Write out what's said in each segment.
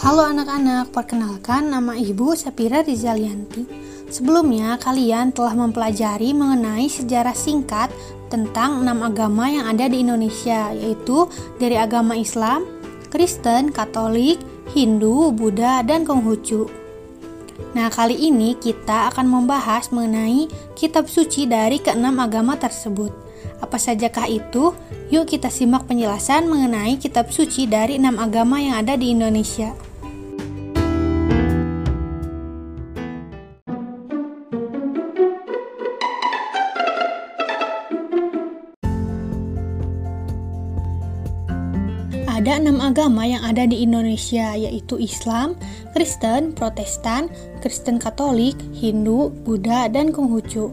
Halo anak-anak, perkenalkan nama Ibu Sapira Rizalianti. Sebelumnya, kalian telah mempelajari mengenai sejarah singkat tentang enam agama yang ada di Indonesia, yaitu dari agama Islam, Kristen, Katolik, Hindu, Buddha, dan Konghucu. Nah, kali ini kita akan membahas mengenai kitab suci dari keenam agama tersebut. Apa sajakah itu? Yuk kita simak penjelasan mengenai kitab suci dari enam agama yang ada di Indonesia. Ada enam agama yang ada di Indonesia, yaitu Islam, Kristen, Protestan, Kristen Katolik, Hindu, Buddha, dan Konghucu.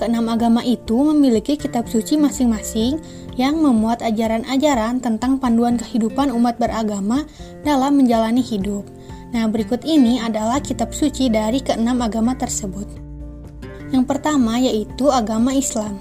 Keenam agama itu memiliki kitab suci masing-masing yang memuat ajaran-ajaran tentang panduan kehidupan umat beragama dalam menjalani hidup. Nah, berikut ini adalah kitab suci dari keenam agama tersebut. Yang pertama yaitu agama Islam.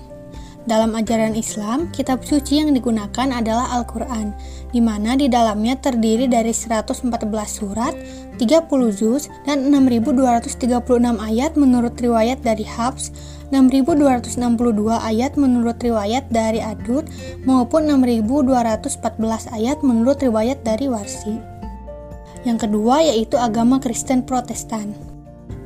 Dalam ajaran Islam, kitab suci yang digunakan adalah Al-Quran, di mana di dalamnya terdiri dari 114 surat, 30 juz, dan 6236 ayat menurut riwayat dari Habs, 6262 ayat menurut riwayat dari Adud, maupun 6214 ayat menurut riwayat dari Warsi. Yang kedua yaitu agama Kristen Protestan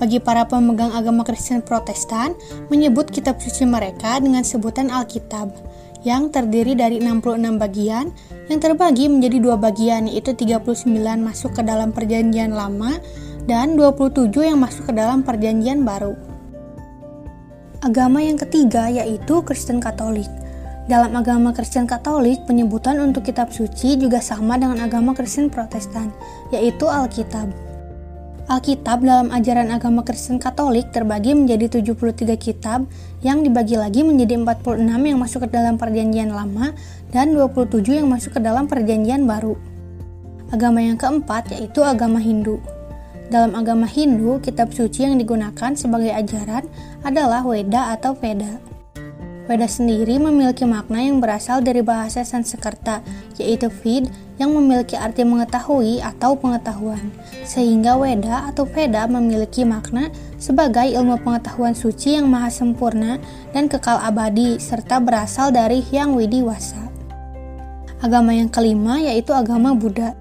bagi para pemegang agama Kristen Protestan menyebut kitab suci mereka dengan sebutan Alkitab yang terdiri dari 66 bagian yang terbagi menjadi dua bagian yaitu 39 masuk ke dalam perjanjian lama dan 27 yang masuk ke dalam perjanjian baru. Agama yang ketiga yaitu Kristen Katolik. Dalam agama Kristen Katolik, penyebutan untuk kitab suci juga sama dengan agama Kristen Protestan, yaitu Alkitab. Alkitab dalam ajaran agama Kristen Katolik terbagi menjadi 73 kitab yang dibagi lagi menjadi 46 yang masuk ke dalam perjanjian lama dan 27 yang masuk ke dalam perjanjian baru. Agama yang keempat yaitu agama Hindu. Dalam agama Hindu, kitab suci yang digunakan sebagai ajaran adalah Weda atau Veda. Veda sendiri memiliki makna yang berasal dari bahasa Sanskerta, yaitu Vid, yang memiliki arti mengetahui atau pengetahuan. Sehingga Weda atau Veda memiliki makna sebagai ilmu pengetahuan suci yang maha sempurna dan kekal abadi, serta berasal dari Hyang Widiwasa. Agama yang kelima yaitu agama Buddha.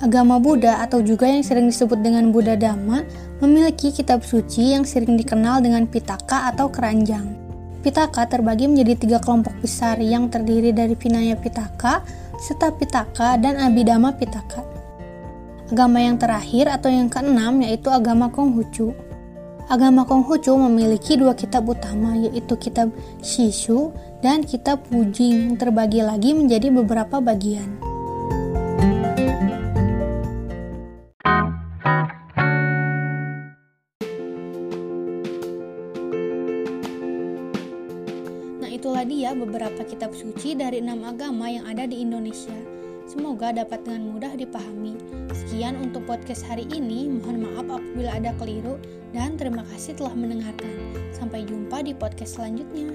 Agama Buddha atau juga yang sering disebut dengan Buddha Dhamma memiliki kitab suci yang sering dikenal dengan Pitaka atau keranjang. Pitaka terbagi menjadi tiga kelompok besar yang terdiri dari Vinaya Pitaka, Seta Pitaka, dan Abhidhamma Pitaka. Agama yang terakhir atau yang keenam yaitu agama Konghucu. Agama Konghucu memiliki dua kitab utama yaitu kitab Shishu dan kitab Wujing yang terbagi lagi menjadi beberapa bagian. Itulah dia beberapa kitab suci dari enam agama yang ada di Indonesia. Semoga dapat dengan mudah dipahami. Sekian untuk podcast hari ini. Mohon maaf apabila ada keliru dan terima kasih telah mendengarkan. Sampai jumpa di podcast selanjutnya.